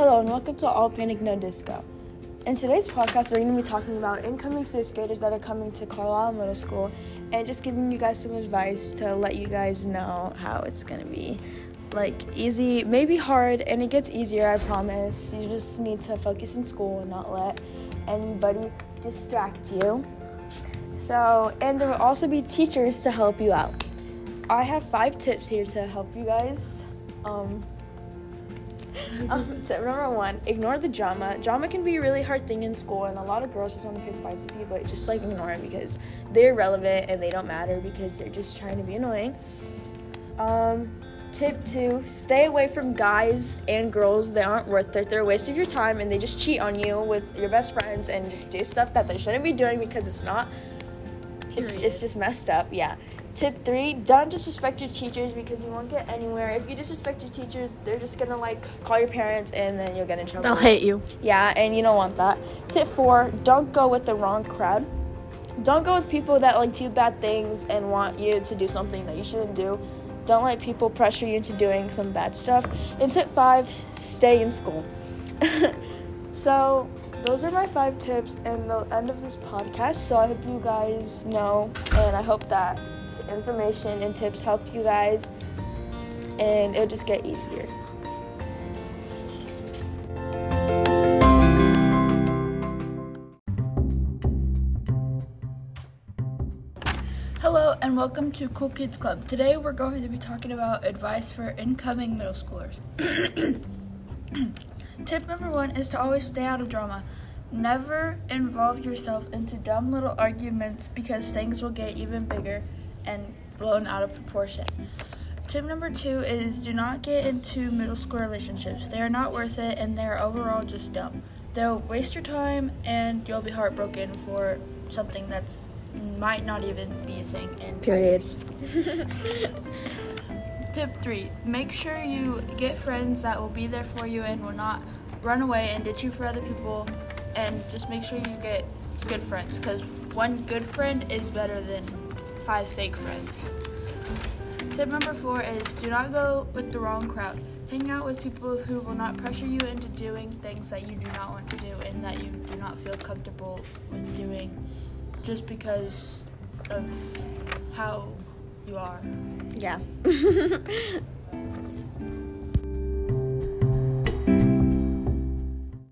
Hello and welcome to All Panic No Disco. In today's podcast, we're going to be talking about incoming sixth graders that are coming to Carlisle Middle School and just giving you guys some advice to let you guys know how it's going to be. Like, easy, maybe hard, and it gets easier, I promise. You just need to focus in school and not let anybody distract you. So, and there will also be teachers to help you out. I have five tips here to help you guys. Um, um, tip number one, ignore the drama. Drama can be a really hard thing in school, and a lot of girls just want to pick fights with you, but just like ignore it because they're irrelevant and they don't matter because they're just trying to be annoying. Um, tip two, stay away from guys and girls that aren't worth it. They're a waste of your time and they just cheat on you with your best friends and just do stuff that they shouldn't be doing because it's not, it's, it's just messed up. Yeah. Tip three, don't disrespect your teachers because you won't get anywhere. If you disrespect your teachers, they're just gonna like call your parents and then you'll get in trouble. They'll hate you. Yeah, and you don't want that. Tip four, don't go with the wrong crowd. Don't go with people that like do bad things and want you to do something that you shouldn't do. Don't let people pressure you into doing some bad stuff. And tip five, stay in school. so those are my five tips and the end of this podcast. So I hope you guys know and I hope that information and tips helped you guys and it'll just get easier. Hello and welcome to Cool Kids Club. Today we're going to be talking about advice for incoming middle schoolers. Tip number one is to always stay out of drama. Never involve yourself into dumb little arguments because things will get even bigger and blown out of proportion. Tip number two is do not get into middle school relationships. They are not worth it and they are overall just dumb. They'll waste your time and you'll be heartbroken for something that's might not even be a thing in Period. Tip three: Make sure you get friends that will be there for you and will not run away and ditch you for other people. And just make sure you get good friends, because one good friend is better than five fake friends. Tip number four is do not go with the wrong crowd. Hang out with people who will not pressure you into doing things that you do not want to do and that you do not feel comfortable with doing just because of how you are. Yeah.